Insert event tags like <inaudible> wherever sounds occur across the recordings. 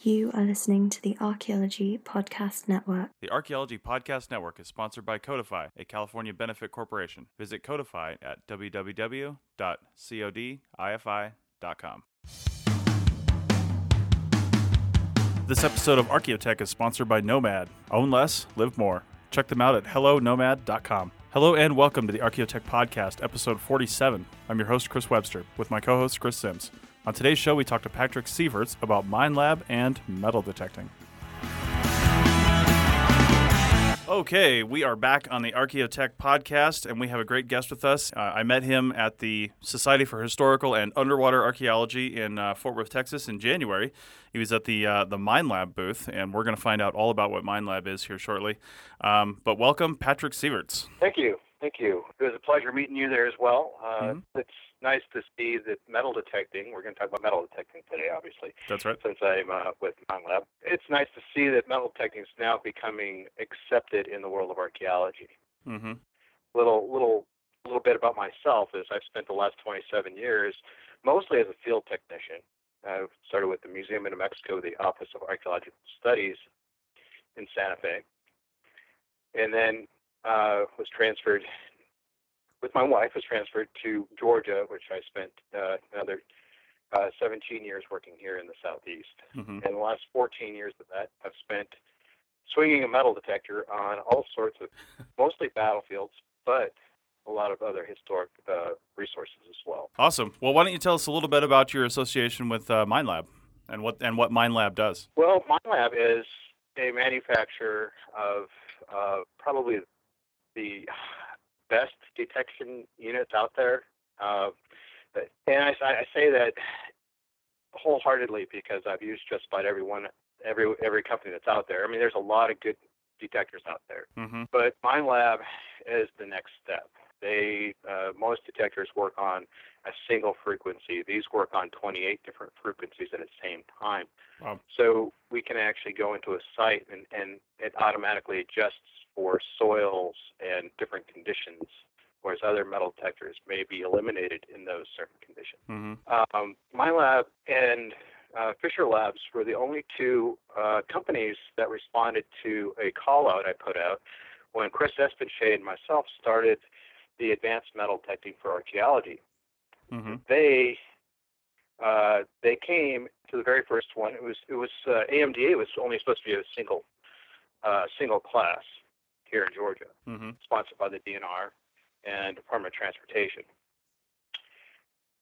You are listening to the Archaeology Podcast Network. The Archaeology Podcast Network is sponsored by Codifi, a California benefit corporation. Visit Codifi at www.codifi.com. This episode of Archaeotech is sponsored by Nomad. Own less, live more. Check them out at hellonomad.com. Hello and welcome to the Archaeotech Podcast, episode 47. I'm your host, Chris Webster, with my co host, Chris Sims. On today's show, we talk to Patrick Severts about Minelab and metal detecting. Okay, we are back on the Archaeotech podcast, and we have a great guest with us. Uh, I met him at the Society for Historical and Underwater Archaeology in uh, Fort Worth, Texas, in January. He was at the uh, the Minelab booth, and we're going to find out all about what Minelab is here shortly. Um, but welcome, Patrick Severts. Thank you. Thank you. It was a pleasure meeting you there as well. Uh, Mhm. It's nice to see that metal detecting, we're going to talk about metal detecting today, obviously, That's right. since I'm uh, with Minelab. It's nice to see that metal detecting is now becoming accepted in the world of archaeology. Mm-hmm. Little, little, little bit about myself is I've spent the last 27 years mostly as a field technician. I started with the Museum of New Mexico, the Office of Archaeological Studies in Santa Fe, and then uh, was transferred with my wife was transferred to Georgia, which I spent uh, another uh, 17 years working here in the southeast. Mm-hmm. And the last 14 years of that, I've spent swinging a metal detector on all sorts of, <laughs> mostly battlefields, but a lot of other historic uh, resources as well. Awesome. Well, why don't you tell us a little bit about your association with uh, Minelab and what and what Minelab does? Well, Minelab is a manufacturer of uh, probably the best detection units out there. Uh, but- and I, I say that wholeheartedly because I've used just about every one, every every company that's out there. I mean, there's a lot of good detectors out there, Mm-hmm. but Minelab is the next step. They uh, most detectors work on a single frequency. These work on 28 different frequencies at the same time. Wow. So we can actually go into a site and, and it automatically adjusts for soils and different conditions, whereas other metal detectors may be eliminated in those certain conditions. Mm-hmm. Um, Minelab and uh, Fisher Labs were the only two uh, companies that responded to a call out I put out when Chris Espenshade and myself started the Advanced Metal Detecting for Archaeology Mm-hmm. they uh, they came to the very first one. It was it was uh, AMDA was only supposed to be a single uh, single class here in Georgia, Mm-hmm. sponsored by the DNR and Department of Transportation.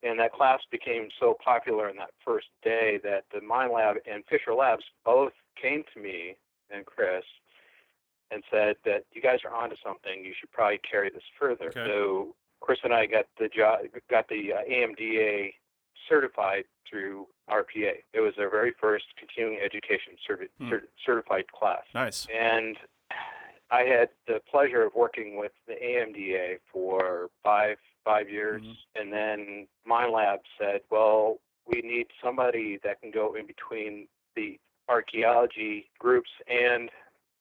And that class became so popular in that first day that the Minelab and Fisher Labs both came to me and Chris and said that you guys are onto something. You should probably carry this further. Okay. So Chris and I got the job, got the uh, AMDA certified through RPA. It was their very first continuing education certi- Hmm. cert- certified class. Nice. And I had the pleasure of working with the AMDA for five five years, Mhm. and then Minelab said, "Well, we need somebody that can go in between the archaeology groups and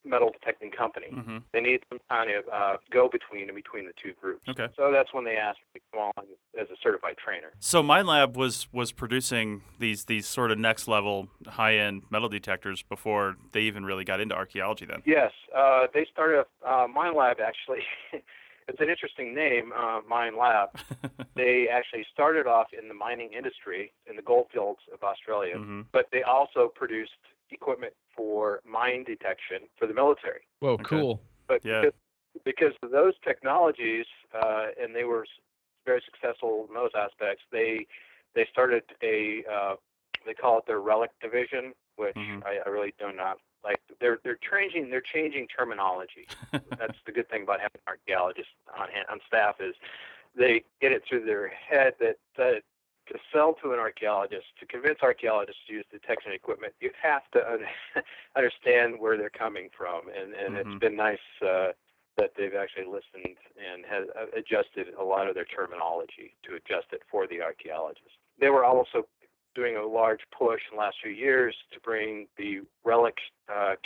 metal detecting company. Mm-hmm. They need some kind of uh, go between in between the two groups." Okay. So that's when they asked me to come on as a certified trainer. So Minelab was was producing these these sort of next level high end metal detectors before they even really got into archaeology. Then. Yes, uh, they started uh, Minelab actually. <laughs> it's an interesting name, uh, Minelab. <laughs> they actually started off in the mining industry in the gold fields of Australia, mm-hmm. but they also produced equipment for mine detection for the military. Whoa, Okay. cool. But Yeah. because, because of those technologies, uh, and they were very successful in those aspects, they they started a uh, they call it their relic division, which Mhm. I, I really do not like. They're they're changing they're changing terminology. <laughs> That's the good thing about having archaeologists on hand, on staff is they get it through their head that that to sell to an archaeologist, to convince archaeologists to use detection equipment, you have to un- <laughs> understand where they're coming from, and and Mhm. it's been nice uh, that they've actually listened and has uh, adjusted a lot of their terminology to adjust it for the archaeologists. They were also doing a large push in the last few years to bring the relic uh,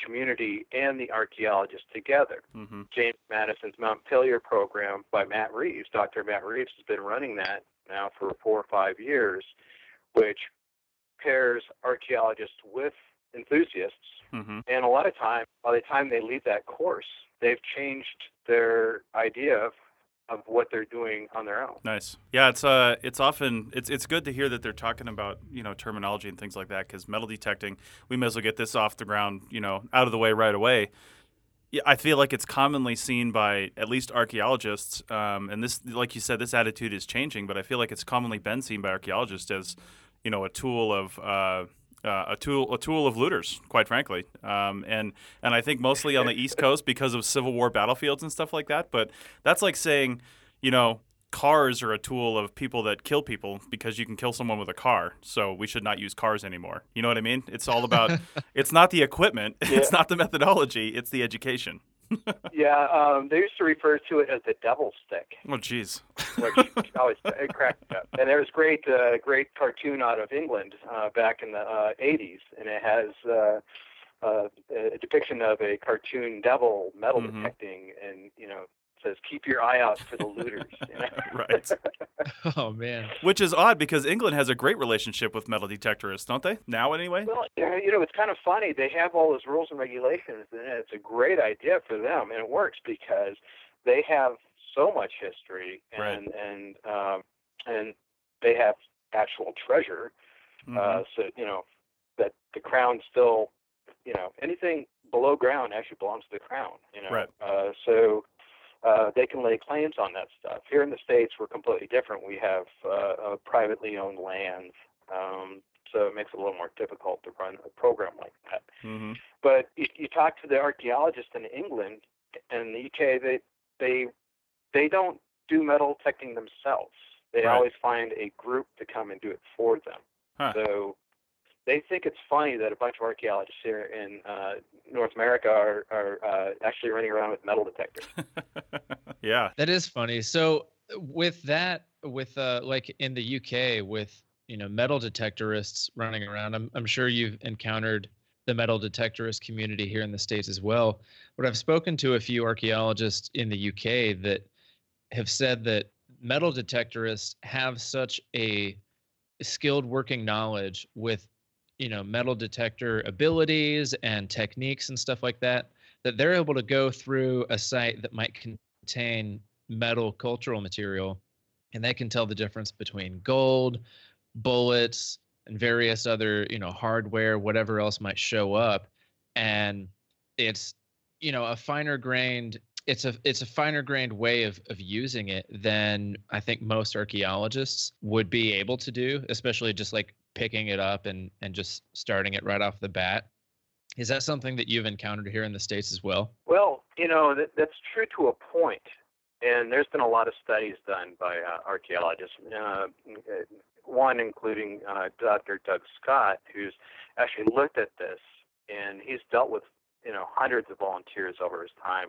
community and the archaeologists together. Mm-hmm. James Madison's Mount Montpelier program by Matt Reeves. Dr. Matt Reeves has been running that now for four or five years, which pairs archaeologists with enthusiasts, Mm-hmm. and a lot of time, by the time they leave that course, they've changed their idea of, what they're doing on their own. Nice. Yeah, it's uh, it's often it's it's good to hear that they're talking about you know terminology and things like that because metal detecting, we may as well get this off the ground, you know, out of the way right away. Yeah, I feel like it's commonly seen by at least archaeologists, um, and this, like you said, this attitude is changing. But I feel like it's commonly been seen by archaeologists as, you know, a tool of uh, uh, a tool a tool of looters, quite frankly. Um, and and I think mostly on the East <laughs> Coast because of Civil War battlefields and stuff like that. But that's like saying, you know, cars are a tool of people that kill people because you can kill someone with a car. So we should not use cars anymore. You know what I mean? It's all about. <laughs> it's not the equipment. <laughs> It's not the methodology. It's the education. Yeah, um, they used to refer to it as the devil stick. Oh, jeez. which always it cracked up. And there was great, uh, great cartoon out of England uh, back in the uh, 80s, and it has uh, uh, a depiction of a cartoon devil metal Mhm. detecting, and you know says keep your eye out for the <laughs> looters. you know? <laughs> Right. <laughs> Oh man. Which is odd because England has a great relationship with metal detectorists, don't they? Now, anyway. Well, you know, it's kind of funny. They have all those rules and regulations, and it's a great idea for them, and it works because they have so much history, Right. and and um, and they have actual treasure. Mhm. Uh, so you know that the crown still, you know, anything below ground actually belongs to the crown. You know, Right. uh, so uh, they can lay claims on that stuff. Here in the states, we're completely different. We have uh, a privately owned land, um, so it makes it a little more difficult to run a program like that. Mhm. But you, you talk to the archaeologists in England and the UK, they they they don't do metal detecting themselves. They Right. always find a group to come and do it for them. Huh. So they think it's funny that a bunch of archaeologists here in uh, North America are, are uh, actually running around with metal detectors. <laughs> yeah. That is funny. So with that, with uh, like in the UK, with you know metal detectorists running around, I'm I'm sure you've encountered the metal detectorist community here in the states as well. But I've spoken to a few archaeologists in the UK that have said that metal detectorists have such a skilled working knowledge with you know metal detector abilities and techniques and stuff like that that they're able to go through a site that might contain metal cultural material and they can tell the difference between gold bullets and various other you know hardware whatever else might show up and it's you know a finer grained it's a it's a finer grained way of of using it than I think most archaeologists would be able to do, especially just like picking it up and and just starting it right off the bat. Is that something that you've encountered here in the states as well? Well, you know, that, that's true to a. And there's been a lot of studies done by uh, archaeologists, uh, one including uh, Dr. Doug Scott, who's actually looked at this, and he's dealt with, you know, hundreds of volunteers over his time.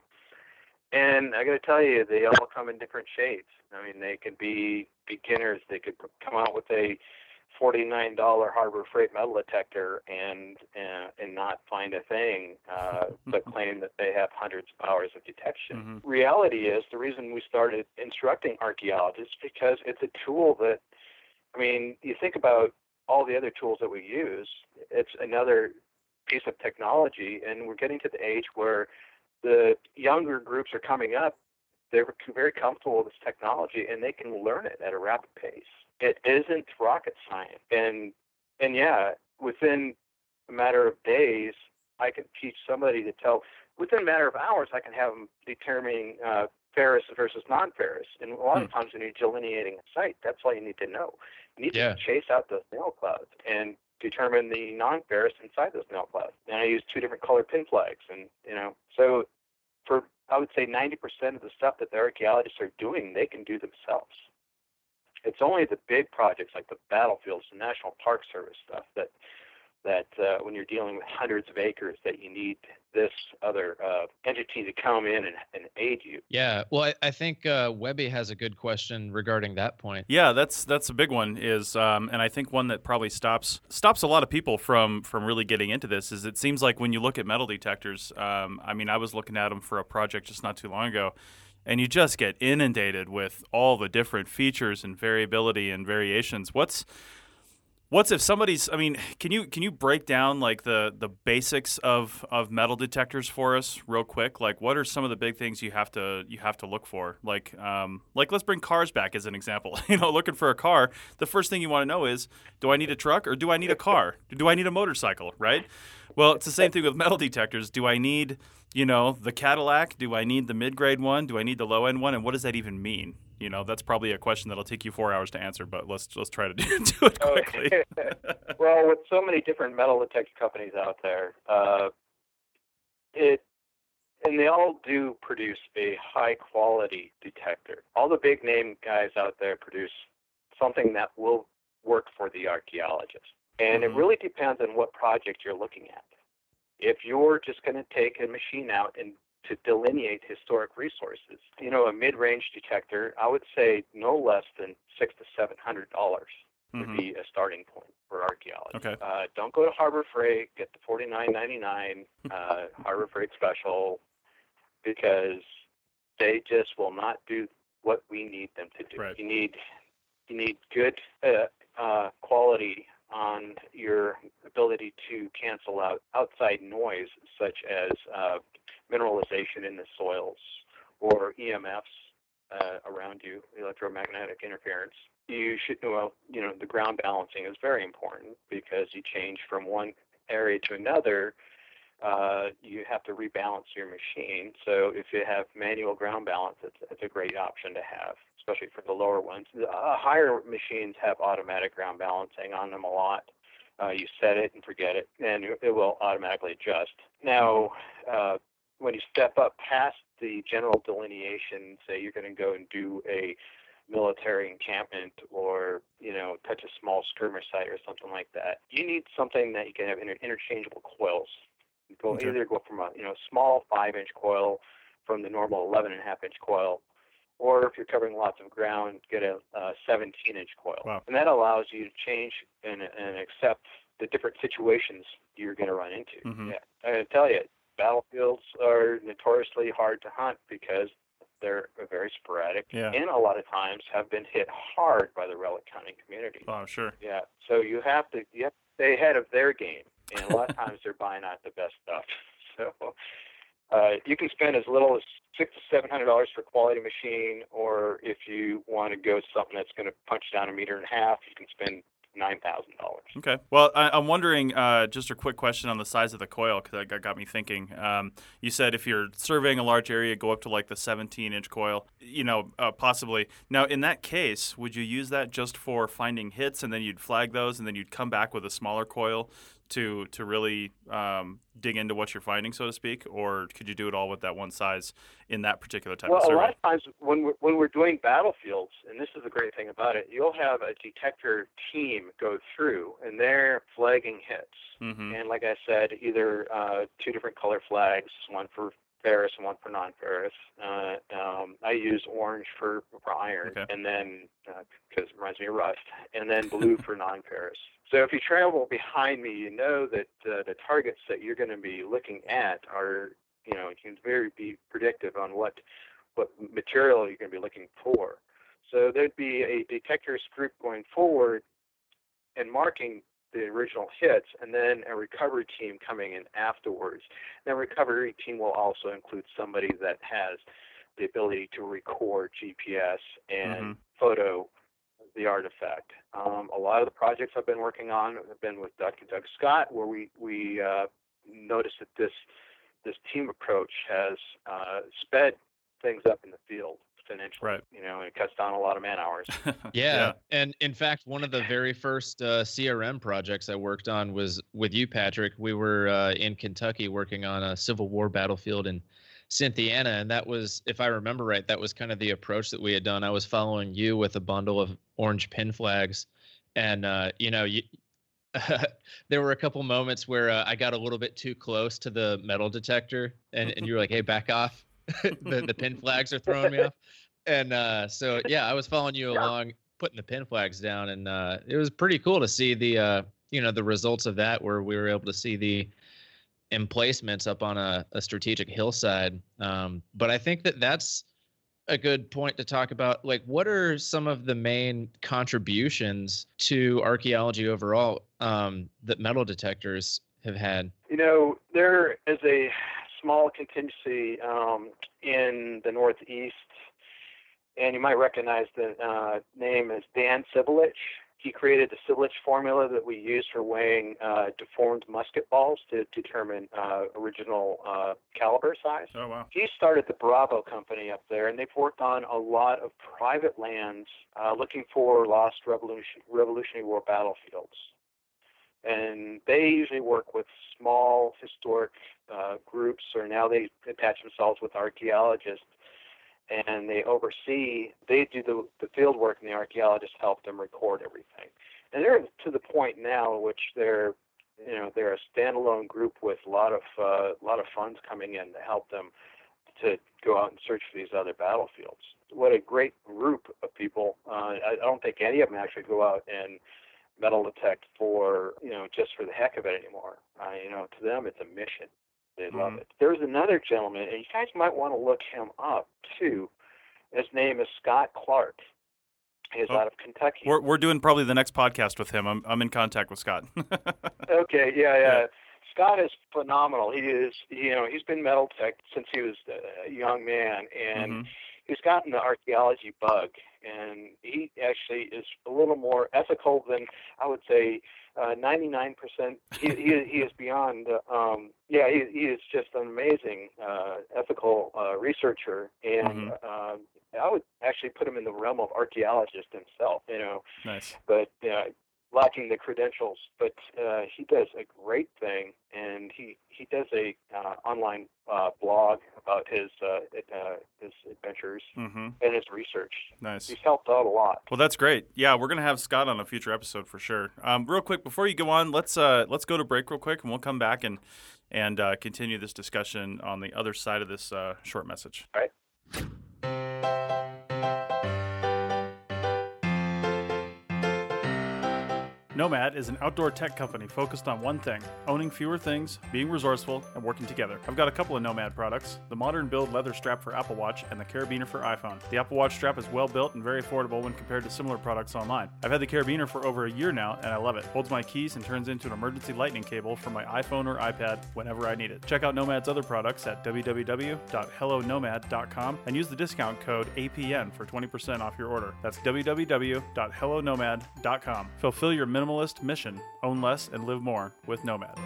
And I got to tell you, they all come in different shades. I mean, they could be beginners. They could come out with a forty-nine dollar Harbor Freight metal detector and uh, and not find a thing, uh, <laughs> but claim that they have hundreds of hours of detection. Mhm. Reality is the reason we started instructing archaeologists because it's a tool that, I mean, you think about all the other tools that we use. It's another piece of technology, and we're getting to the age where the younger groups are coming up. They're very comfortable with this technology, and they can learn it at a rapid pace. It isn't rocket science, and and yeah, within a matter of days, I can teach somebody to tell. Within a matter of hours, I can have them determining uh, ferrous versus non-ferrous. And a lot of times, when you're delineating a site, that's all you need to know. You need Yeah. to chase out those nail clouds and determine the non-ferrous inside those nail clouds. And I use two different color pin flags, and you know, so for I would say 90% of the stuff that the archaeologists are doing, they can do themselves. It's only the big projects like the battlefields, the National Park Service stuff that that uh, when you're dealing with hundreds of acres, that you need this other uh, entity to come in and, and aid you. Yeah. Well, I, I think uh, Webby has a good question regarding that point. Yeah, that's that's a big one. Is um, and I think one that probably stops stops a lot of people from from really getting into this is it seems like when you look at metal detectors. Um, I mean, I was looking at them for a project just not too long ago, and you just get inundated with all the different features and variability and variations. What's What's if somebody's? I mean, can you can you break down like the the basics of of metal detectors for us real quick? Like, what are some of the big things you have to you have to look for? Like, um, like let's bring cars back as an example. <laughs> you know, looking for a car, the first thing you want to know is, do I need a truck or do I need a car? Do I need a motorcycle? Right. Well, it's the same thing with metal detectors. Do I need you know the Cadillac? Do I need the mid grade one? Do I need the low end one? And what does that even mean? You know that's probably a question that'll take you four hours to answer but let's let's try to do, <laughs> do it <laughs> quickly. <laughs> Well with so many different metal detector companies out there uh, it and they all do produce a high quality detector. All the big name guys out there produce something that will work for the archaeologist. And mm-hmm. it really depends on what project you're looking at. If you're just going to take a machine out and to delineate historic resources. You know, a mid-range detector, I would say no less than six to seven hundred dollars would mm-hmm. be a starting point for archaeology. Okay. Uh, don't go to Harbor Freight. Get the forty-nine ninety-nine <laughs> uh, Harbor Freight special because they just will not do what we need them to do. Right. You need you need good uh, uh, quality on your ability to cancel out outside noise such as uh, mineralization in the soils or EMFs uh, around you, electromagnetic interference. You should, well, you know, the ground balancing is very important because you change from one area to another. Uh, you have to rebalance your machine. So if you have manual ground balance, it's, it's a great option to have, especially for the lower ones. The uh, higher machines have automatic ground balancing on them a lot. Uh, you set it and forget it, and it will automatically adjust. Now, uh, when you step up past the general delineation, say you're going to go and do a military encampment or you know touch a small skirmish site or something like that, you need something that you can have inter- interchangeable coils. You go okay. either go from a you know small five inch coil from the normal 11 and a half inch coil, or if you're covering lots of ground, get a, a 17 inch coil, wow. and that allows you to change and, and accept the different situations you're going to run into. Mm-hmm. Yeah, I tell you, battlefields are notoriously hard to hunt because they're very sporadic yeah. and a lot of times have been hit hard by the relic hunting community. Oh, sure. Yeah. So you have to you have to stay ahead of their game, and a lot of times they're buying out the best stuff. <laughs> So uh, you can spend as little as six to seven hundred dollars for a quality machine, or if you want to go something that's going to punch down a meter and a half, you can spend nine thousand dollars. Okay. Well, I, am wondering uh, just a quick question on the size of the coil because that got me thinking. Um, you said if you're surveying a large area, go up to like the 17 inch coil. You know, uh, possibly. Now, in that case, would you use that just for finding hits, and then you'd flag those, and then you'd come back with a smaller coil to to really um, dig into what you're finding, so to speak, or could you do it all with that one size in that particular type well, of survey? Well, a lot of times when we're, when we're doing battlefields, and this is the great thing about it, you'll have a detector team go through, and they're flagging hits. Mm-hmm. And like I said, either uh, two different color flags, one for ferrous and one for non-ferrous. Uh, um, I use orange for, for iron, okay. and then because uh, it reminds me of rust, and then blue for non-ferrous. So if you travel behind me, you know that uh, the targets that you're going to be looking at are, you know, you can very be predictive on what what material you're going to be looking for. So there'd be a detectors group going forward and marking the original hits, and then a recovery team coming in afterwards. The recovery team will also include somebody that has the ability to record GPS and mm-hmm. photo the artifact. Um, a lot of the projects I've been working on have been with Doug, Doug Scott, where we we uh, noticed that this this team approach has uh, sped things up in the field exponentially. Right. You know, it cuts down a lot of man hours. <laughs> yeah. yeah. And in fact, one of the very first uh, CRM projects I worked on was with you, Patrick. We were uh, in Kentucky working on a Civil War battlefield in Cynthiana. And that was, if I remember right, that was kind of the approach that we had done. I was following you with a bundle of orange pin flags. And, uh, you know, you, <laughs> there were a couple moments where uh, I got a little bit too close to the metal detector, and, and you were like, "Hey, back off! <laughs> the the pin flags are throwing me off." And uh, so <laughs> yeah, I was following you yeah. along, putting the pin flags down, and uh, it was pretty cool to see the uh, you know the results of that, where we were able to see the emplacements up on a, a strategic hillside. Um, but I think that that's a good point to talk about. Like, what are some of the main contributions to archaeology overall um, that metal detectors have had? You know, there is a small contingency um, in the Northeast, and you might recognize the uh, name as Dan Sivilich. He created the Sivilich formula that we use for weighing uh, deformed musket balls to determine uh, original uh, caliber size. Oh wow. He started the Bravo Company up there, and they've worked on a lot of private lands uh, looking for lost Revolution, Revolutionary War battlefields. And they usually work with small historic uh, groups, or now they attach themselves with archaeologists and they oversee, they do the, the field work and the archaeologists help them record everything. And they're to the point now which they're, you know, they're a standalone group with a lot of, uh, lot of funds coming in to help them to go out and search for these other battlefields. What a great group of people. Uh, I don't think any of them actually go out and metal detect for, you know, just for the heck of it anymore. Uh, you know, to them it's a mission. They love Mhm. it. There's another gentleman, and you guys might want to look him up too. His name is Scott Clark. He's Oh, out of Kentucky. We're we're doing probably the next podcast with him. I'm I'm in contact with Scott. <laughs> Okay, yeah, Yeah. yeah. Scott is phenomenal. He is, you know, he's been metal tech since he was a young man, and Mhm. He's gotten the archaeology bug, and he actually is a little more ethical than I would say. Uh, 99%. He, he, he is beyond. Uh, um, yeah, he, he is just an amazing uh, ethical uh, researcher, and uh, I would actually put him in the realm of archaeologist himself. You know, Nice. but uh, lacking the credentials. But uh, he does a great thing, and he he does a uh, online uh, blog about his uh, uh, his adventures hmm and his research. Nice. He's helped out a lot. Well, that's great. Yeah, we're gonna have Scott on a future episode for sure. Um, real quick before you go on, let's uh, let's go to break real quick, and we'll come back and and uh, continue this discussion on the other side of this uh, short message. All right. Nomad is an outdoor tech company focused on one thing owning fewer things, being resourceful, and working together. I've got a couple of Nomad products the modern build leather strap for Apple Watch and the Carabiner for iPhone. The Apple Watch strap is well built and very affordable when compared to similar products online. I've had the Carabiner for over a year now, and I love it. Holds my keys and turns into an emergency lightning cable for my iPhone or iPad whenever I need it. Check out Nomad's other products at www.hellonomad.com and use the discount code APN for 20% off your order. That's www.hellonomad.com. Fulfill your minimalist mission, own less and live more with Nomad.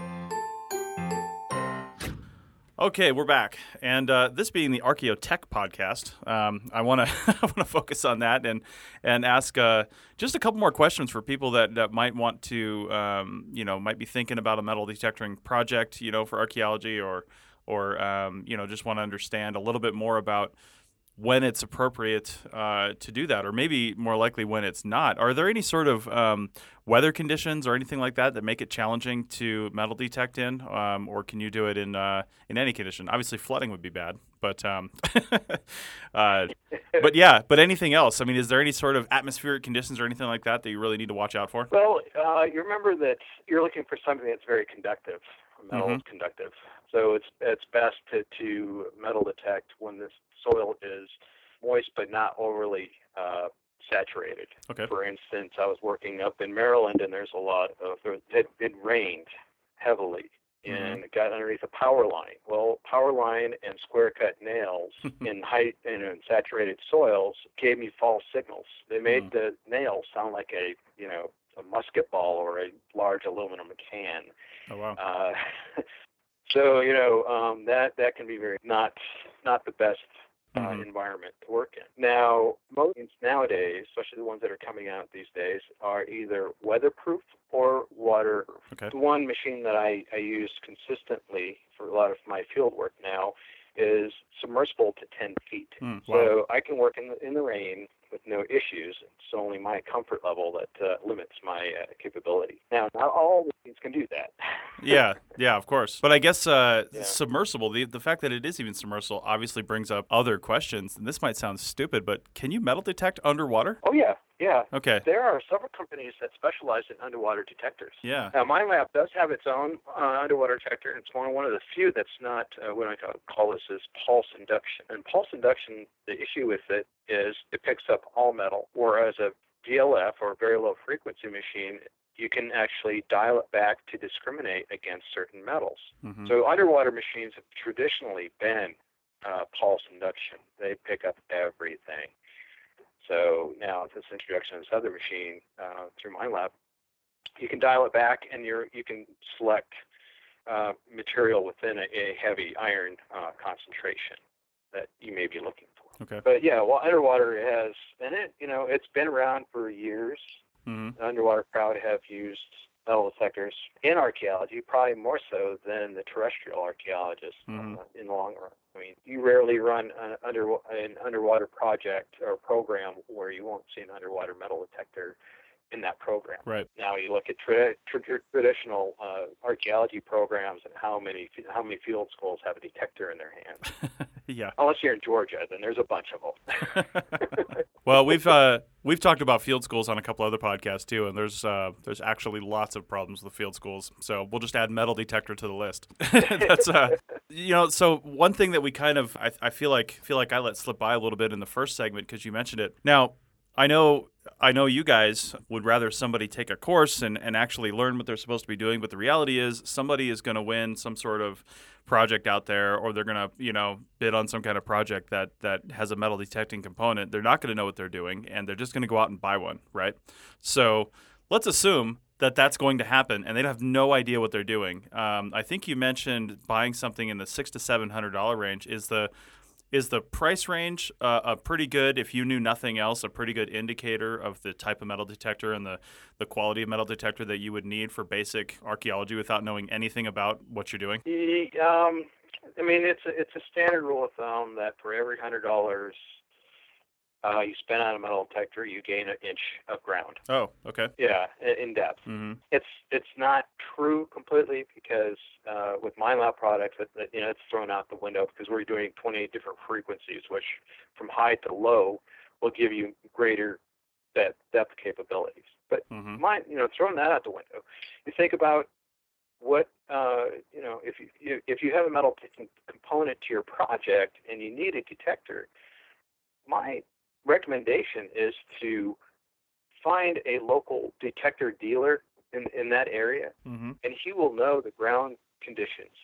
Okay, we're back, and uh, this being the Archaeotech podcast, um, I want to <laughs> I want to focus on that and and ask uh, just a couple more questions for people that, that might want to um, you know might be thinking about a metal detecting project you know for archaeology or or um, you know just want to understand a little bit more about when it's appropriate uh, to do that, or maybe more likely when it's not. Are there any sort of um, weather conditions or anything like that that make it challenging to metal detect in, um, or can you do it in uh, in any condition? Obviously, flooding would be bad, but um, <laughs> uh, but yeah, but anything else? I mean, is there any sort of atmospheric conditions or anything like that that you really need to watch out for? Well, uh, you remember that you're looking for something that's very conductive. Metal Mhm. is conductive, so it's it's best to, to metal detect when the soil is moist but not overly uh, saturated. Okay. For instance, I was working up in Maryland, and there's a lot of it, it rained heavily. And it got underneath a power line. Well, power line and square cut nails <laughs> in height and in saturated soils gave me false signals. They made the nails sound like a you know a musket ball or a large aluminum can. Oh wow. Uh, <laughs> so you know um, that that can be very not not the best uh, Mhm. environment to work in. Now, most nowadays, especially the ones that are coming out these days, are either weatherproof or waterproof. Okay. The one machine that I, I use consistently for a lot of my field work now is submersible to 10 feet. Mm, wow. So I can work in the, in the rain with no issues. It's only my comfort level that uh, limits my uh, capability. Now, not all machines can do that. <laughs> yeah, yeah, of course. But I guess uh, Yeah. submersible, the, the fact that it is even submersible obviously brings up other questions. And this might sound stupid, but can you metal detect underwater? Oh yeah, Yeah, Okay. there are several companies that specialize in underwater detectors. Yeah. Now, Minelab does have its own uh, underwater detector, and it's one, one of the few that's not uh, what I call, call this is pulse induction. And pulse induction, the issue with it is it picks up all metal, whereas a VLF or very low frequency machine, you can actually dial it back to discriminate against certain metals. hmm So underwater machines have traditionally been uh, pulse induction. They pick up everything. So now with this introduction of this other machine uh, through Minelab, you can dial it back and you're you can select uh, material within a, a heavy iron uh, concentration that you may be looking for. Okay. But yeah, well, underwater has, and it you know it's been around for years hmm the underwater crowd have used metal detectors in archaeology, probably more so than the terrestrial archaeologists Mhm. uh, in the long run. I mean, you rarely run an, under, an underwater project or program where you won't see an underwater metal detector in that program. Right. Now you look at tra- tra- traditional uh, archaeology programs and how many how many field schools have a detector in their hands. <laughs> yeah. Unless you're in Georgia, then there's a bunch of them. <laughs> <laughs> well, we've uh, we've talked about field schools on a couple other podcasts too, and there's uh, there's actually lots of problems with field schools. So we'll just add metal detector to the list. <laughs> That's uh, you know, so one thing that we kind of I, I feel like feel like I let slip by a little bit in the first segment because you mentioned it. Now I know I know you guys would rather somebody take a course and, and actually learn what they're supposed to be doing, but the reality is somebody is going to win some sort of project out there or they're going to, you know, bid on some kind of project that that has a metal detecting component. They're not going to know what they're doing and they're just going to go out and buy one, right? So, let's assume that that's going to happen and they have no idea what they're doing. Um, I think you mentioned buying something in the 6 to 700 dollar range is the is the price range uh, a pretty good, if you knew nothing else, a pretty good indicator of the type of metal detector and the, the quality of metal detector that you would need for basic archaeology without knowing anything about what you're doing? Um, I mean, it's a, it's a standard rule of thumb that for every hundred dollars uh, you spend on a metal detector, you gain an inch of ground. Oh, okay. Yeah, in depth. hmm It's it's not true completely because uh, with Minelab products, it, it, you know, it's thrown out the window because we're doing 28 different frequencies, which from high to low will give you greater depth, depth capabilities. But hmm mine, you know, throwing that out the window, you think about what, uh, you know, if you, if you have a metal component to your project and you need a detector, my recommendation is to find a local detector dealer in in that area, hmm and he will know the ground conditions,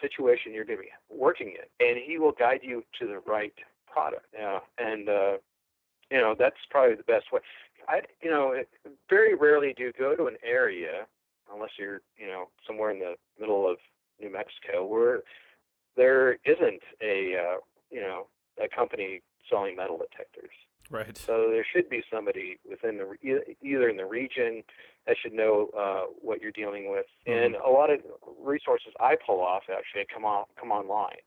situation you're going to be working in, and he will guide you to the right product. Yeah, and uh, you know that's probably the best way. I, you know, it, very rarely do you go to an area unless you're, you know, somewhere in the middle of New Mexico where there isn't a, uh, you know, a company selling metal detectors. Right. So there should be somebody within the either in the region that should know uh, what you're dealing with. And a lot of resources I pull off actually come on come online.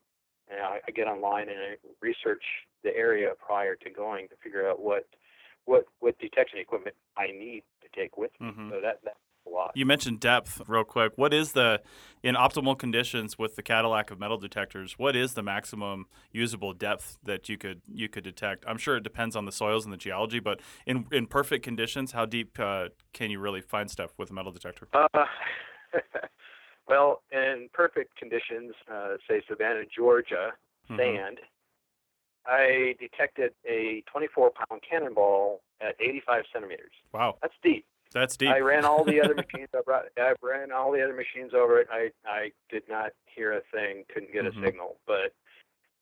And I, I get online and I research the area prior to going to figure out what what what detection equipment I need to take with me. Mhm. So that that's a lot. You mentioned depth real quick. What is the, in optimal conditions with the Cadillac of metal detectors, what is the maximum usable depth that you could you could detect? I'm sure it depends on the soils and the geology, but in in perfect conditions, how deep uh, can you really find stuff with a metal detector? Uh, <laughs> well, in perfect conditions, uh, say Savannah, Georgia, Mhm. sand, I detected a 24 pound cannonball at 85 centimeters. Wow, That's deep. That's deep. I ran all the other machines <laughs> over. I ran all the other machines over it. I I did not hear a thing. Couldn't get Mhm. a signal. But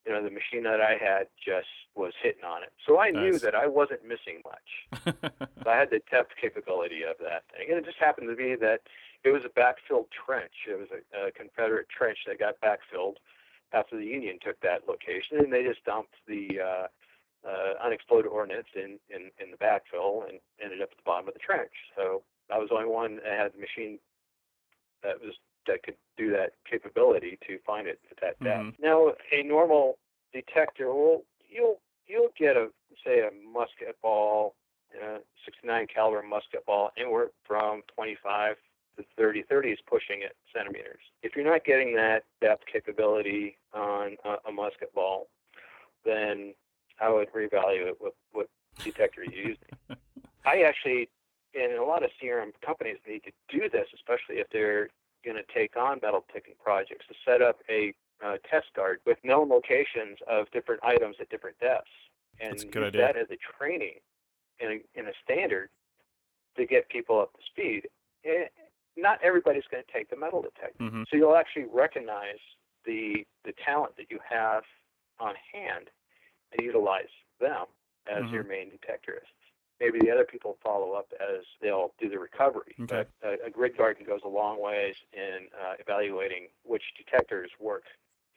you know the machine that I had just was hitting on it. So I knew that I wasn't missing much. So <laughs> I had the depth capability of that thing, and it just happened to be that it was a backfilled trench. It was a, a Confederate trench that got backfilled after the Union took that location, and they just dumped the uh, uh, unexploded ordnance in, in in the backfill and ended up at the bottom of the trench. So I was the only one that had the machine that was that could do that capability to find it at that depth. Mhm. Now a normal detector will you'll you'll get a say a musket ball, uh, 69 caliber musket ball, anywhere from 25 to 30. 30 is pushing it centimeters. If you're not getting that depth capability on a, a musket ball, then I would reevaluate what what detector you're using. <laughs> I actually, and a lot of CRM companies need to do this, especially if they're going to take on metal detecting projects, to set up a uh, test guard with known locations of different items at different depths, and That's a good use idea. that as a training and a, in a standard to get people up to speed. Eh, not everybody's going to take the metal detector, hmm so you'll actually recognize the the talent that you have on hand and utilize them as Mhm. your main detectorists. Maybe the other people follow up as they'll do the recovery. Okay. But a, a grid guardian goes a long ways in uh, evaluating which detectors work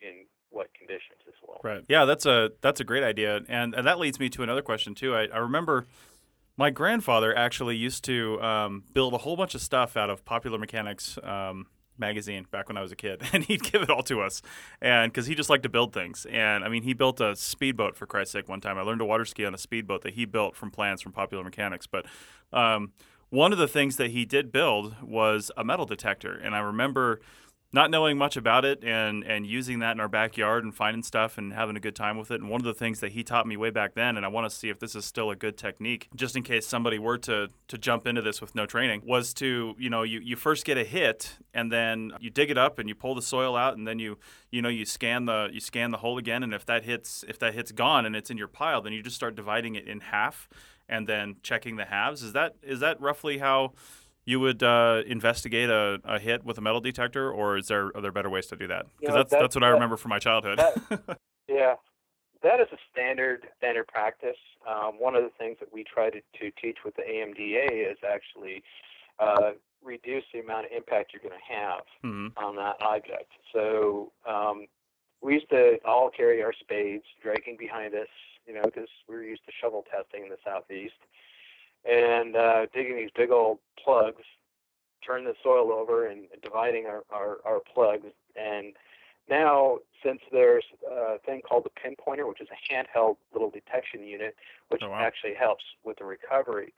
in what conditions as well. Right. Yeah, that's a that's a great idea, and and that leads me to another question too. I, I remember my grandfather actually used to um, build a whole bunch of stuff out of Popular Mechanics um, magazine back when I was a kid, <laughs> and he'd give it all to us, and because he just liked to build things. And I mean, he built a speedboat for Christ's sake one time. I learned to water ski on a speedboat that he built from plans from Popular Mechanics, but. Um, one of the things that he did build was a metal detector, and I remember not knowing much about it and and using that in our backyard and finding stuff and having a good time with it. And one of the things that he taught me way back then, and I want to see if this is still a good technique, just in case somebody were to to jump into this with no training, was to you know you you first get a hit and then you dig it up and you pull the soil out and then you you know you scan the you scan the hole again and if that hits if that hit's gone and it's in your pile, then you just start dividing it in half and then checking the halves. Is that is that roughly how? You would uh, investigate a, a hit with a metal detector, or is there are there better ways to do that? You Because know, that's that- that's what I remember from my childhood. <laughs> Yeah, that is a standard standard practice. Um, one of the things that we try to, to teach with the AMDA is actually uh, reduce the amount of impact you're going to have hmm on that object. So um, we used to all carry our spades dragging behind us, you know, because we were used to shovel testing in the southeast, and uh, digging these big old plugs, turn the soil over and dividing our, our, our plugs. And now, since there's a thing called the pinpointer, which is a handheld little detection unit, which Oh, wow. actually helps with the recovery.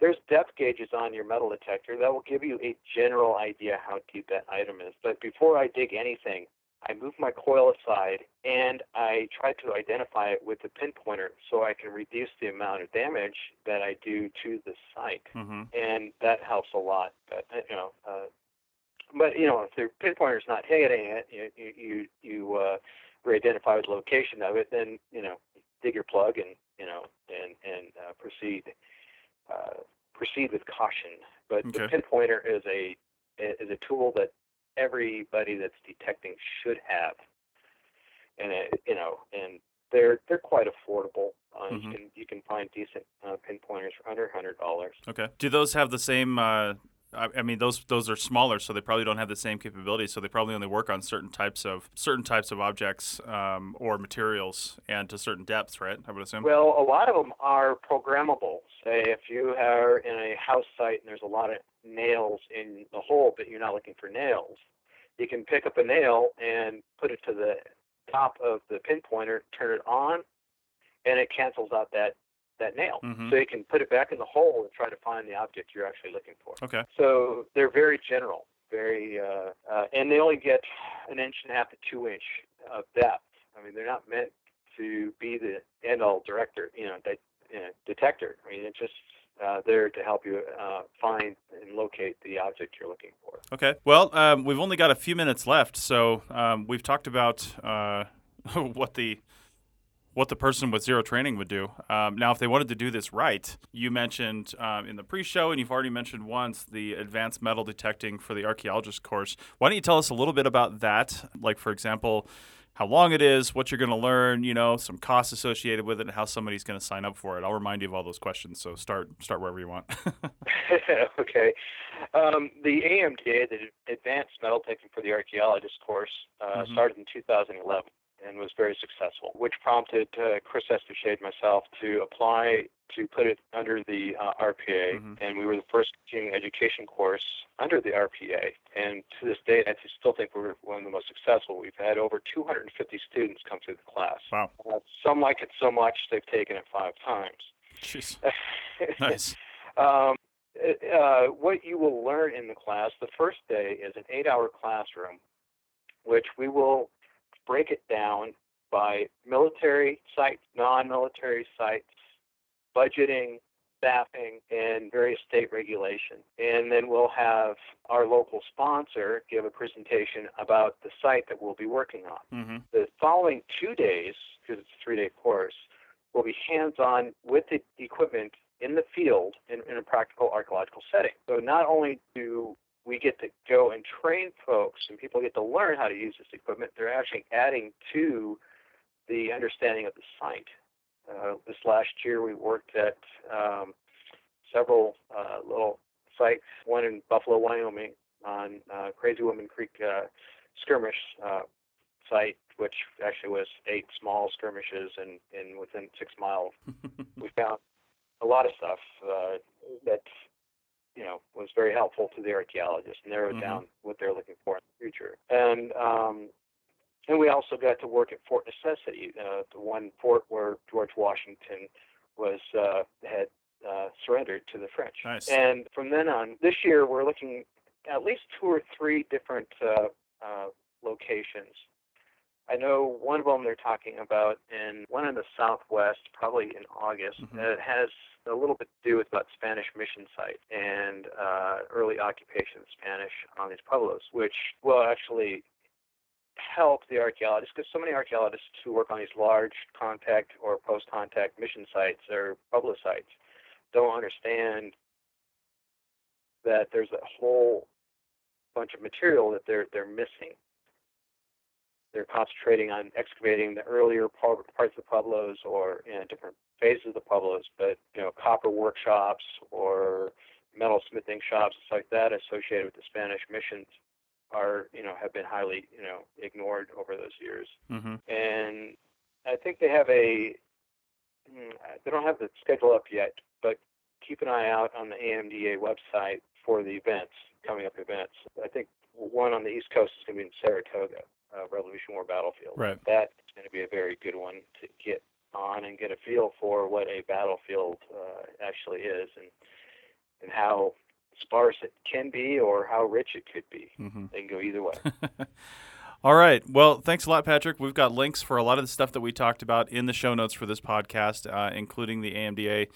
There's depth gauges on your metal detector that will give you a general idea how deep that item is. But before I dig anything, I move my coil aside and I try to identify it with the pinpointer so I can reduce the amount of damage that I do to the site, hmm and that helps a lot. But uh, you know, uh, but you know, if the pinpointer's not hitting it, you you you, you uh, re-identify the location of it, then you know, dig your plug and you know, and and uh, proceed uh, proceed with caution. But the pinpointer is a is a tool that everybody that's detecting should have, and it, you know, and they're they're quite affordable. Uh, Mhm. You can you can find decent uh, pinpointers for under hundred dollars. Okay. Do those have the same? Uh, I, I mean, those those are smaller, so they probably don't have the same capabilities. So they probably only work on certain types of certain types of objects um, or materials and to certain depths, right? I would assume. Well, a lot of them are programmable. Say if you are in a house site and there's a lot of nails in the hole, but you're not looking for nails, you can pick up a nail and put it to the top of the pinpointer, turn it on, and it cancels out that that nail. Mhm. So you can put it back in the hole and try to find the object you're actually looking for. Okay. So they're very general, very, uh, uh, and they only get an inch and a half to two inch of depth. I mean, they're not meant to be the end all director, you know, that, you know, detector. I mean, it's just uh, there to help you uh, find and locate the object you're looking for. Okay. Well, um, we've only got a few minutes left, so um, we've talked about uh, <laughs> what the what the person with zero training would do. Um, now, if they wanted to do this right, you mentioned um, in the pre-show, and you've already mentioned once the advanced metal detecting for the archaeologist course. Why don't you tell us a little bit about that? Like, for example, how long it is, what you're going to learn, you know, some costs associated with it, and how somebody's going to sign up for it. I'll remind you of all those questions. So start start wherever you want. <laughs> okay. Um, the AMDA, the Advanced Metal Detecting for the Archaeologist course, uh, Mhm. started in 2011 and was very successful, which prompted uh, Chris Espenshade and myself to apply to put it under the uh, RPA. Mhm. And we were the first continuing education course under the RPA. And to this day, I still think we're one of the most successful. We've had over 250 students come through the class. wow. Uh, some like it so much they've taken it five times. Jeez. <laughs> Nice. um, uh, what you will learn in the class, the first day is an eight hour classroom, which we will break it down by military sites, non military sites, budgeting, staffing, and various state regulation. And then we'll have our local sponsor give a presentation about the site that we'll be working on. Mm-hmm. The following two days, because it's a three day course, will be hands on with the equipment in the field in, in a practical archaeological setting. So not only do we get to go and train folks and people get to learn how to use this equipment, they're actually adding to the understanding of the site. Uh, this last year, we worked at um, several uh, little sites, one in Buffalo, Wyoming, on uh, Crazy Woman Creek uh, skirmish uh, site, which actually was eight small skirmishes, and, and within six miles, <laughs> we found a lot of stuff uh, that you know was very helpful to the archaeologists, narrowed Mhm. down what they're looking for in the future. And um, and we also got to work at Fort Necessity, uh, the one fort where George Washington was uh, had uh, surrendered to the French. Nice. And from then on, this year we're looking at least two or three different uh, uh, locations. I know one of them they're talking about, and one in the southwest, probably in August. Mhm. Uh, it has a little bit to do with about Spanish mission site and uh, early occupation of Spanish on these pueblos, which will actually help the archaeologists because so many archaeologists who work on these large contact or post-contact mission sites or pueblo sites don't understand that there's a whole bunch of material that they're they're missing. They're concentrating on excavating the earlier par- parts of the pueblos or in different phases of the pueblos, but you know copper workshops or metal smithing shops, stuff like that, associated with the Spanish missions, are you know have been highly you know ignored over those years mm-hmm. and I think they have a mm, they don't have the schedule up yet, but keep an eye out on the AMDA website for the events, coming up events. I think one on the East Coast is going to be in Saratoga, uh, Revolution War Battlefield. Right. That's going to be a very good one to get on and get a feel for what a battlefield uh, actually is and and how sparse it can be or how rich it could be. Mm-hmm. They can go either way. <laughs> All right. Well, thanks a lot, Patrick. We've got links for a lot of the stuff that we talked about in the show notes for this podcast, uh, including the AMDA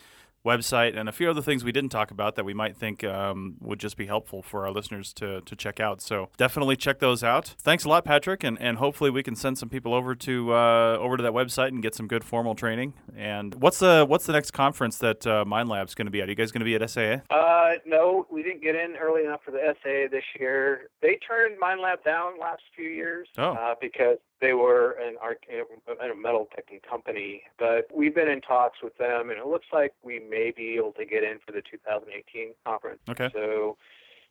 website and a few other things we didn't talk about that we might think um, would just be helpful for our listeners to, to check out. So definitely check those out. Thanks a lot, Patrick, and, and hopefully we can send some people over to uh, over to that website and get some good formal training. And what's the what's the next conference that uh, Minelab's going to be at? Are you guys going to be at SAA? Uh, no, we didn't get in early enough for the SA this year. They turned Minelab down last few years Oh. uh, because they were an a metal teching company. But we've been in talks with them, and it looks like we may be able to get in for the 2018 conference. Okay. So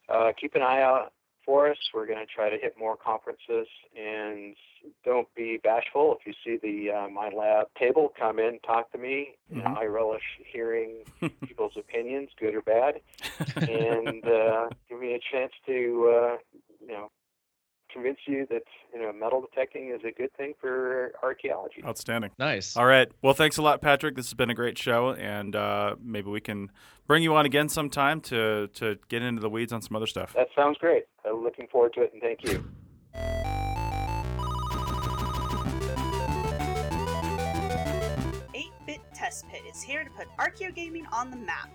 uh, keep an eye out for us. We're going to try to hit more conferences, and don't be bashful. If you see the uh, Minelab table, come in, talk to me. You know, Mhm. I relish hearing <laughs> people's opinions, good or bad, and uh, give me a chance to, uh, you know, convince you that you know metal detecting is a good thing for archaeology. Outstanding. Nice. All right. Well, thanks a lot, Patrick. This has been a great show, and uh, maybe we can bring you on again sometime to to get into the weeds on some other stuff. That sounds great. I'm looking forward to it, and thank you. Eight Bit Test Pit is here to put Archeo Gaming on the map.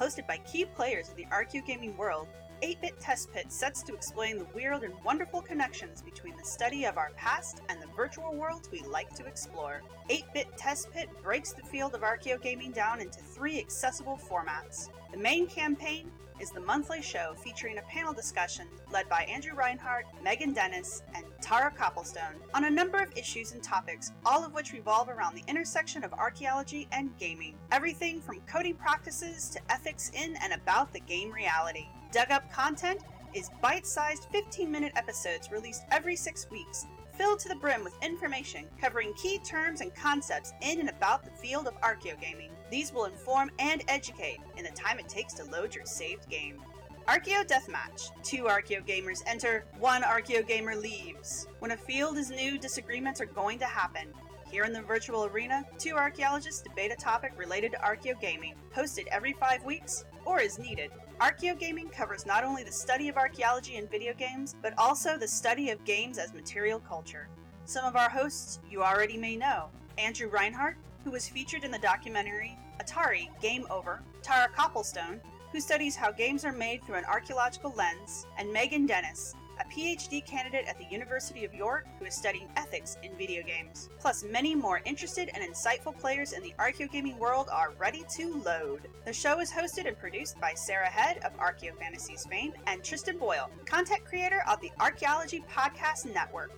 Hosted by key players in the Archeogaming world, 8 Bit Test Pit sets to explain the weird and wonderful connections between the study of our past and the virtual worlds we like to explore. 8 Bit Test Pit breaks the field of Archeogaming down into three accessible formats. The main campaign is the monthly show featuring a panel discussion led by Andrew Reinhard, Megan Dennis, and Tara Copplestone on a number of issues and topics, all of which revolve around the intersection of archaeology and gaming. Everything from coding practices to ethics in and about the game reality. Dug Up content is bite sized 15 minute episodes released every six weeks, filled to the brim with information covering key terms and concepts in and about the field of archeogaming. These will inform and educate in the time it takes to load your saved game. Archeo Deathmatch. Two Archeo gamers enter, one Archeo gamer leaves. When a field is new, disagreements are going to happen. Here in the virtual arena, two archaeologists debate a topic related to archeo gaming, hosted every five weeks or as needed. Archeo gaming covers not only the study of archaeology in video games, but also the study of games as material culture. Some of our hosts you already may know Andrew Reinhard, who was featured in the documentary Atari Game Over, Tara Copplestone, who studies how games are made through an archaeological lens, and Megan Dennis, a PhD candidate at the University of York who is studying ethics in video games. Plus, many more interested and insightful players in the archaeogaming world are ready to load. The show is hosted and produced by Sarah Head of Archaeofantasies fame and Tristan Boyle, content creator of the Archaeology Podcast Network.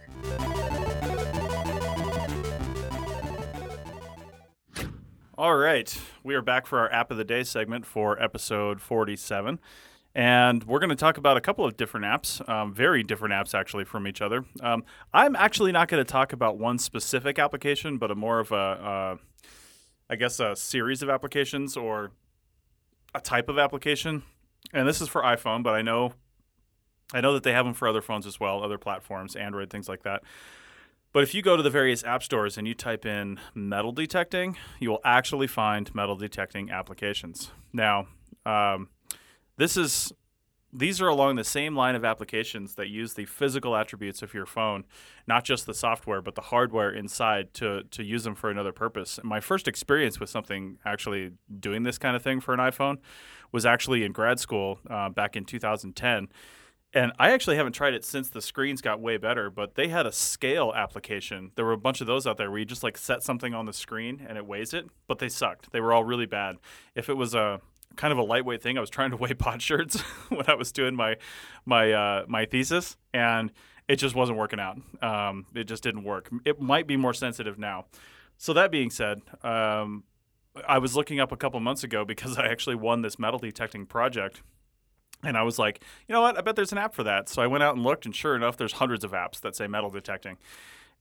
All right, we are back for our app of the day segment for episode 47. And we're going to talk about a couple of different apps, um, very different apps actually from each other. Um, I'm actually not going to talk about one specific application, but a more of a, uh, I guess, a series of applications or a type of application. And this is for iPhone, but I know, I know that they have them for other phones as well, other platforms, Android, things like that. But if you go to the various app stores and you type in metal detecting, you will actually find metal detecting applications. Now, um, this is these are along the same line of applications that use the physical attributes of your phone, not just the software, but the hardware inside to, to use them for another purpose. My first experience with something actually doing this kind of thing for an iPhone was actually in grad school uh, back in 2010. And I actually haven't tried it since the screens got way better, but they had a scale application. There were a bunch of those out there where you just like set something on the screen and it weighs it, but they sucked. They were all really bad. If it was a kind of a lightweight thing. I was trying to weigh <laughs> potsherds <laughs> when I was doing my my uh, my thesis, and it just wasn't working out. Um, it just didn't work. It might be more sensitive now. So that being said, um, I was looking up a couple months ago because <laughs> I actually won this metal detecting project. And I was like, you know what? I bet there's an app for that. So I went out and looked, and sure enough, there's hundreds of apps that say metal detecting.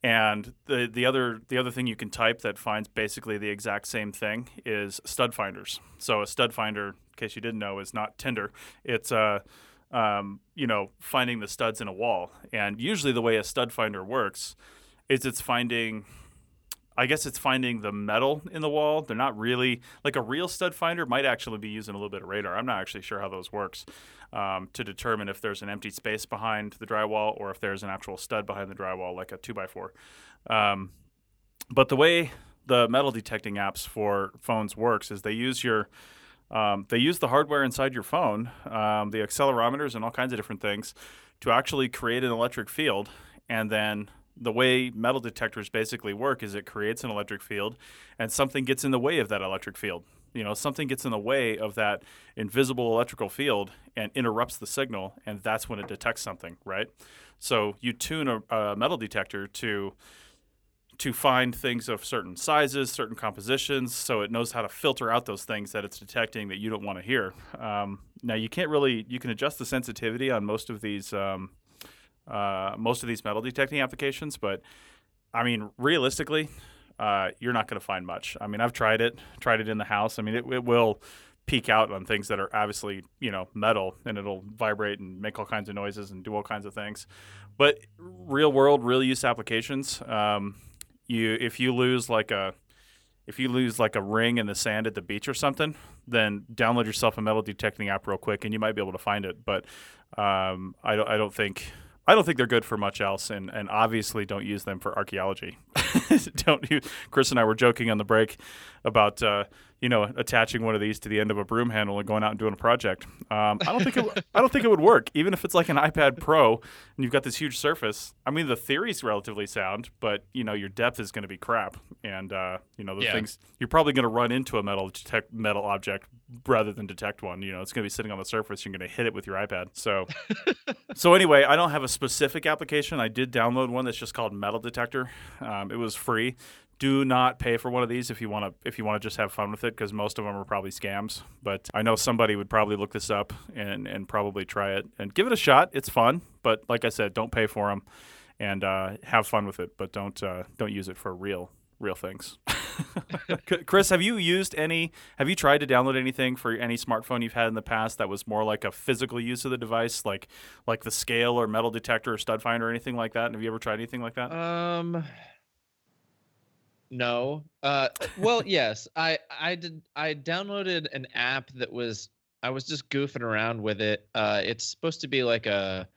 And the the other the other thing you can type that finds basically the exact same thing is stud finders. So a stud finder, in case you didn't know, is not Tinder. It's uh, um, you know finding the studs in a wall. And usually the way a stud finder works is it's finding I guess it's finding the metal in the wall. They're not really like a real stud finder might actually be using a little bit of radar. I'm not actually sure how those works um, to determine if there's an empty space behind the drywall or if there's an actual stud behind the drywall, like a two by four. Um, but the way the metal detecting apps for phones works is they use your um, they use the hardware inside your phone, um, the accelerometers and all kinds of different things, to actually create an electric field, and then the way metal detectors basically work is it creates an electric field and something gets in the way of that electric field you know something gets in the way of that invisible electrical field and interrupts the signal and that's when it detects something right so you tune a, a metal detector to to find things of certain sizes, certain compositions, so it knows how to filter out those things that it's detecting that you don't want to hear. Um, now, you can't really you can adjust the sensitivity on most of these um, uh, most of these metal detecting applications, but I mean, realistically, uh, you're not going to find much. I mean, I've tried it, tried it in the house. I mean, it, it will peak out on things that are obviously you know metal and it'll vibrate and make all kinds of noises and do all kinds of things but real world real use applications um, you if you lose like a if you lose like a ring in the sand at the beach or something then download yourself a metal detecting app real quick and you might be able to find it but um, I, don't, I don't think I don't think they're good for much else, and, and obviously don't use them for archaeology. <laughs> don't you? Chris and I were joking on the break about uh, you know attaching one of these to the end of a broom handle and going out and doing a project. Um, I don't think it, I don't think it would work, even if it's like an iPad Pro and you've got this huge surface. I mean, the theory's relatively sound, but you know your depth is going to be crap, and uh, you know the yeah. things you're probably going to run into a metal detect metal object rather than detect one. You know, it's going to be sitting on the surface. You're going to hit it with your iPad. So, <laughs> so anyway, I don't have a specific application. I did download one that's just called Metal Detector. Um, it was free. Do not pay for one of these if you want to if you want to just have fun with it because most of them are probably scams. But I know somebody would probably look this up and and probably try it and give it a shot. It's fun, but like I said, don't pay for them and uh, have fun with it. But don't uh, don't use it for real real things. <laughs> Chris, have you used any? Have you tried to download anything for any smartphone you've had in the past that was more like a physical use of the device, like like the scale or metal detector or stud finder or anything like that? Have you ever tried anything like that? Um, no. Uh, well, yes, I I did. I downloaded an app that was I was just goofing around with it. Uh, it's supposed to be like a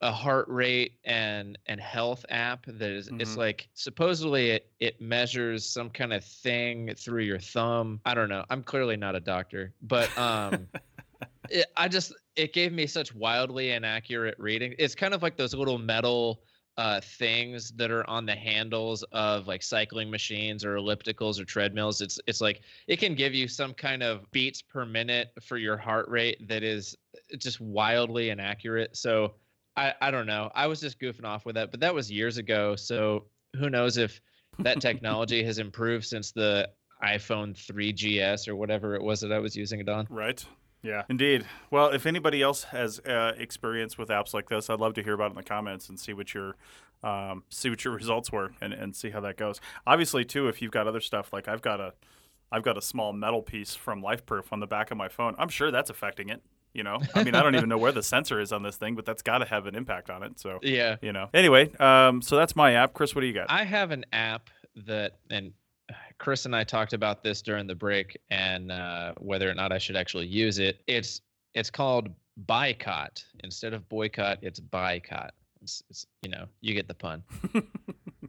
a heart rate and and health app that is it's Mhm. like supposedly it it measures some kind of thing through your thumb. I don't know. I'm clearly not a doctor, but um <laughs> it, I just it gave me such wildly inaccurate reading. It's kind of like those little metal uh, things that are on the handles of like cycling machines or ellipticals or treadmills. It's it's like it can give you some kind of beats per minute for your heart rate that is uh, just wildly inaccurate. So I I don't know. I was just goofing off with that, but that was years ago. So who knows if that <laughs> technology has improved since the iPhone 3GS or whatever it was that I was using it on. Right. Yeah, indeed. Well, if anybody else has uh, experience with apps like this, I'd love to hear about it in the comments and see what your um, see what your <laughs> results were and, and see how that goes. Obviously, too, if you've got other stuff like I've got a I've got a small metal piece from LifeProof on the back of my phone. I'm sure that's affecting it. You know, I mean, I don't even know where the <laughs> sensor is on this thing, but that's got to have an impact on it. So Yeah. you know. Anyway, um, so that's my app. Chris, what do you got? I have an app that, and Chris and I talked about this during the break, and uh, whether or not I should actually use it. It's it's called Buycott instead of boycott. It's Buycott. It's, it's you know you get the pun. <laughs>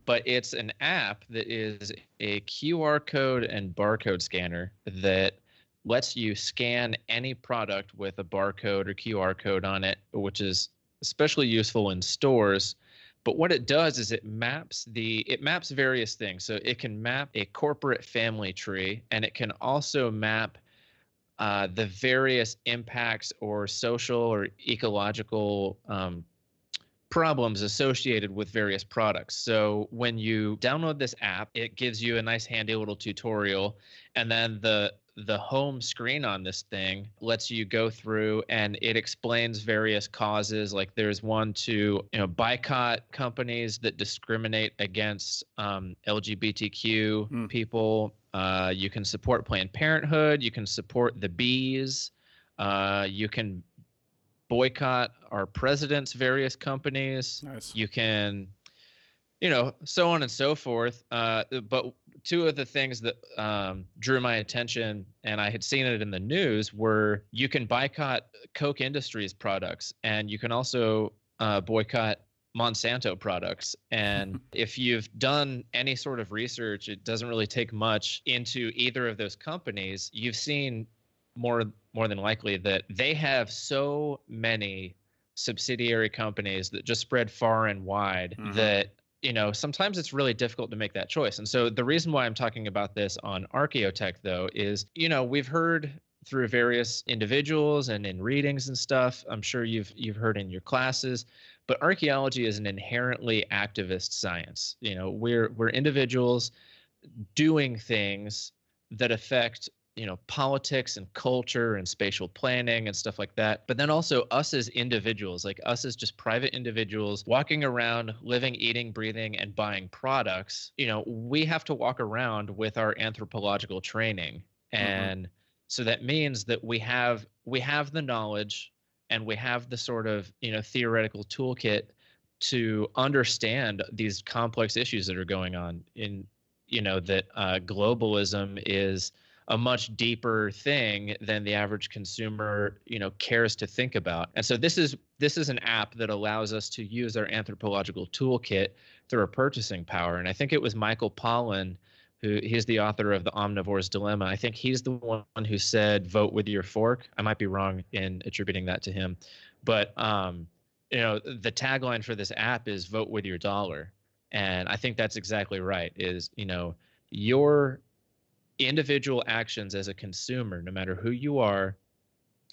but it's an app that is a QR code and barcode scanner that lets you scan any product with a barcode or QR code on it, which is especially useful in stores. But what it does is it maps the it maps various things. So it can map a corporate family tree, and it can also map uh, the various impacts or social or ecological um, problems associated with various products. So when you download this app, it gives you a nice handy little tutorial and then the the home screen on this thing lets you go through and it explains various causes like there's one to you know boycott companies that discriminate against um, lgbtq Hmm. people uh, you can support planned parenthood you can support the bees uh, you can boycott our president's various companies. Nice. you can you know so on and so forth. Uh, but two of the things that um, drew my attention and i had seen it in the news were you can boycott Koch Industries products and you can also uh, boycott monsanto products. And <laughs> if you've done any sort of research it doesn't really take much into either of those companies. You've seen more more than likely that they have so many subsidiary companies that just spread far and wide Mhm. that you know sometimes it's really difficult to make that choice and so the reason why i'm talking about this on archaeotech though is you know we've heard through various individuals and in readings and stuff i'm sure you've you've heard in your classes but archaeology is an inherently activist science you know we're we're individuals doing things that affect you know politics and culture and spatial planning and stuff like that but then also us as individuals like us as just private individuals walking around living eating breathing and buying products you know we have to walk around with our anthropological training. And so that means that we have we have the knowledge and we have the sort of you know theoretical toolkit to understand these complex issues that are going on in you know that uh, globalism is a much deeper thing than the average consumer you know cares to think about. And so this is this is an app that allows us to use our anthropological toolkit through our purchasing power. And i think it was michael pollan who he's the author of the omnivore's dilemma. I think he's the one who said vote with your fork. I might be wrong in attributing that to him. But um you know the tagline for this app is vote with your dollar. And i think that's exactly right is you know your individual actions as a consumer no matter who you are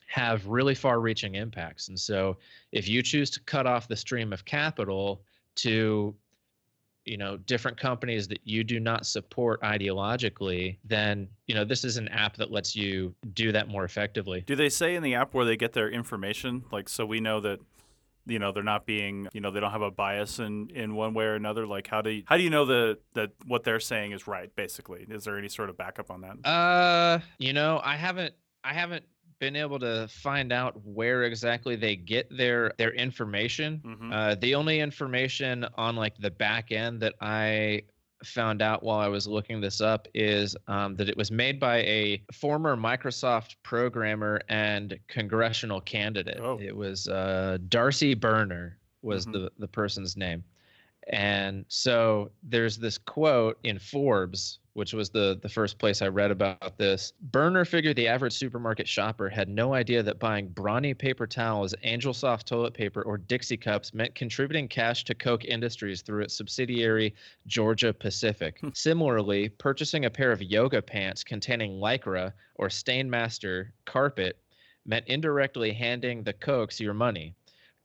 have really far reaching impacts. And so if you choose to cut off the stream of capital to you know different companies that you do not support ideologically then you know this is an app that lets you do that more effectively. Do they say in the app where they get their information, like so we know that you know they're not being you know they don't have a bias in in one way or another? Like how do you, how do you know that that what they're saying is right? Basically, is there any sort of backup on that? Uh, you know, I haven't I haven't been able to find out where exactly they get their their information. Mhm. Uh, the only information on like the back end that I found out while I was looking this up is um, that it was made by a former Microsoft programmer and congressional candidate. Oh. It was uh, Darcy Burner. was Mhm. the the person's name. And so there's this quote in Forbes, which was the the first place I read about this. Burner figured the average supermarket shopper had no idea that buying brawny paper towels, Angel Soft toilet paper, or Dixie cups meant contributing cash to Koch Industries through its subsidiary Georgia Pacific. Hmm. Similarly, purchasing a pair of yoga pants containing lycra or Stainmaster carpet meant indirectly handing the Kochs your money.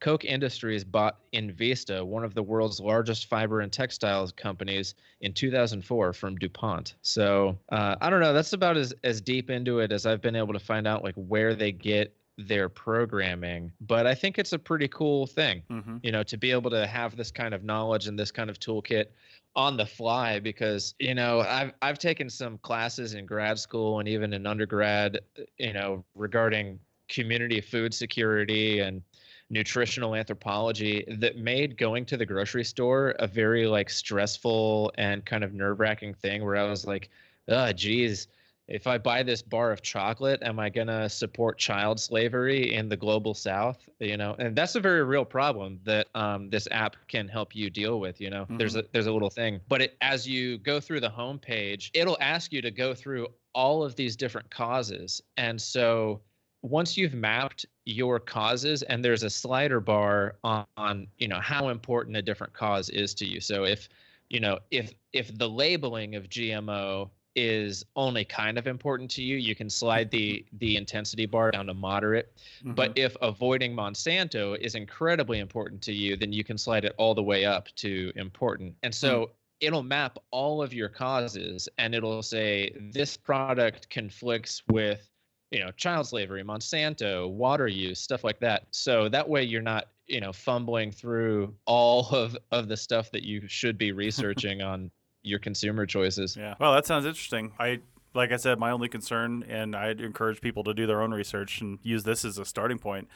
Koch Industries bought Invista, one of the world's largest fiber and textiles companies, in 2004 from DuPont. So uh, I don't know. That's about as, as deep into it as I've been able to find out, like where they get their programming. But I think it's a pretty cool thing, Mm-hmm. you know, to be able to have this kind of knowledge and this kind of toolkit on the fly because you know I've I've taken some classes in grad school and even in undergrad uh, you know regarding community food security and nutritional anthropology that made going to the grocery store a very like stressful and kind of nerve-wracking thing where I was like, oh geez, if I buy this bar of chocolate, am I gonna support child slavery in the global south? You know, and that's a very real problem that um, this app can help you deal with. You know, there's a there's a little thing, but it, as you go through the homepage, it'll ask you to go through all of these different causes, and so once you've mapped your causes and there's a slider bar on, on you know how important a different cause is to you. So if you know if if the labeling of gmo is only kind of important to you you can slide the the intensity bar down to moderate. Mm-hmm. but if avoiding monsanto is incredibly important to you then you can slide it all the way up to important. And so it'll map all of your causes and it'll say this product conflicts with you know child slavery monsanto water use stuff like that so that way you're not you know fumbling through all of of the stuff that you should be <laughs> researching on your consumer choices Yeah. Well, that sounds interesting. I like I said, my only concern, and I'd encourage people to do their own research and use this as a starting point,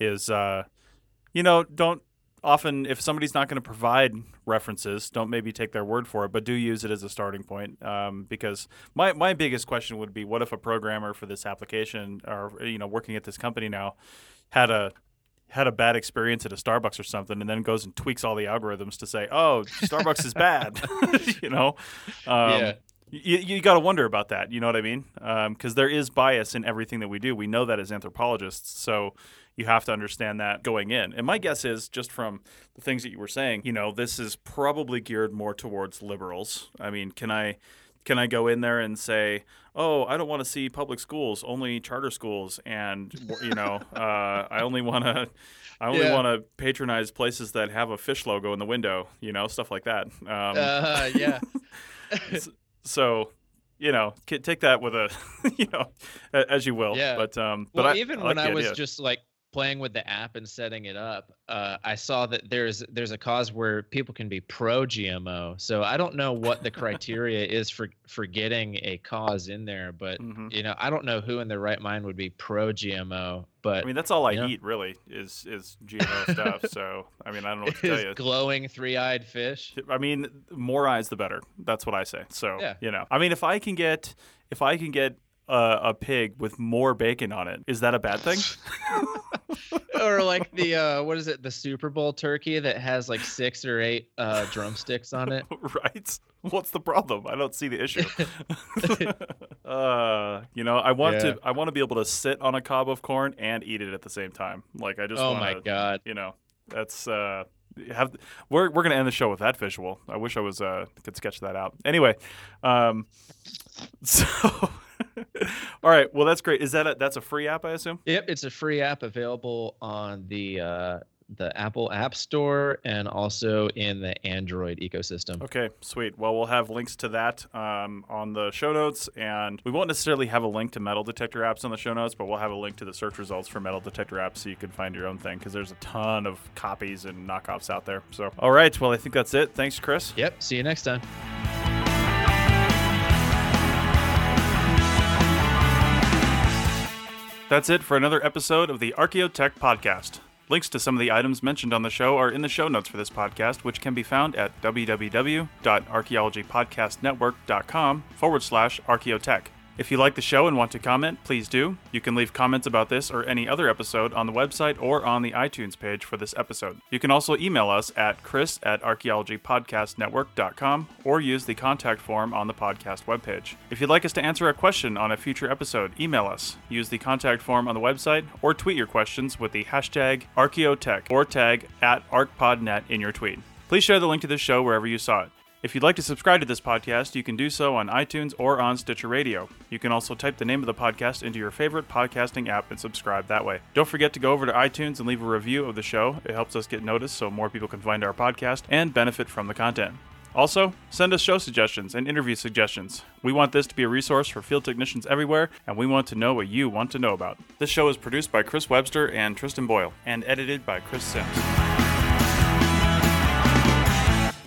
is uh, you know, don't often if somebody's not going to provide references, don't maybe take their word for it, but do use it as a starting point. Um, because my my biggest question would be, what if a programmer for this application or you know working at this company now had a had a bad experience at a Starbucks or something, and then goes and tweaks all the algorithms to say, "Oh, Starbucks is bad," <laughs> you know. Um, Yeah. You, you got to wonder about that. You know what I mean? Because there is bias in everything that we do. We know that as anthropologists. So you have to understand that going in. And my guess is, just from the things that you were saying, you know, this is probably geared more towards liberals. I mean, can I can I go in there and say, "Oh, I don't want to see public schools, only charter schools," and you know, <laughs> uh, I only want to, I only Yeah. want to patronize places that have a fish logo in the window, you know, stuff like that. Um, uh, yeah <laughs> so, you know, take that with a, <laughs> you know, as you will. Yeah. But um, but well I, even I when i was idea. just like playing with the app and setting it up uh, i saw that there's there's a cause where people can be pro gmo so i don't know what the criteria <laughs> is for for getting a cause in there but Mhm. you know i don't know who in their right mind would be pro gmo but I mean, that's all I you know? eat really is is GMO stuff. <laughs> So I mean, I don't know what to tell you. glowing three-eyed fish I mean, more eyes the better. That's what I say. So Yeah. you know, I mean, if I can get if I can get a, a pig with more bacon on it, is that a bad thing? <laughs> or like the <laughs> uh what is it the super bowl turkey that has like six or eight uh drumsticks on it <laughs> right? What's the problem? I don't see the issue. uh, you know, I want Yeah. to I want to be able to sit on a cob of corn and eat it at the same time. Like I just oh wanna, my god you know, that's uh have we're we're gonna end the show with that visual. I wish I was uh could sketch that out. Anyway, um, so <laughs> all right, well that's great. Is that a, that's a free app? I assume. Yep, it's a free app available on the uh, the Apple App Store and also in the Android ecosystem. Okay, sweet. Well, we'll have links to that um, on the show notes, and we won't necessarily have a link to metal detector apps on the show notes, but we'll have a link to the search results for metal detector apps so you can find your own thing because there's a ton of copies and knockoffs out there. So, all right. Well, I think that's it. Thanks, Chris. Yep. See you next time. That's it for another episode of the Archaeotech Podcast. Links to some of the items mentioned on the show are in the show notes for this podcast, which can be found at www.archaeologypodcastnetwork.com forward slash archaeotech. If you like the show and want to comment, please do. You can leave comments about this or any other episode on the website or on the iTunes page for this episode. You can also email us at chris at archaeologypodcastnetwork.com or use the contact form on the podcast webpage. If you'd like us to answer a question on a future episode, email us. Use the contact form on the website or tweet your questions with the hashtag Archaeotech or tag at ArcPodNet in your tweet. Please share the link to this show wherever you saw it. If you'd like to subscribe to this podcast, you can do so on iTunes or on Stitcher Radio. You can also type the name of the podcast into your favorite podcasting app and subscribe that way. Don't forget to go over to iTunes and leave a review of the show. It helps us get noticed so more people can find our podcast and benefit from the content. Also, send us show suggestions and interview suggestions. We want this to be a resource for field technicians everywhere, and we want to know what you want to know about. This show is produced by Chris Webster and Tristan Boyle, and edited by Chris Sims.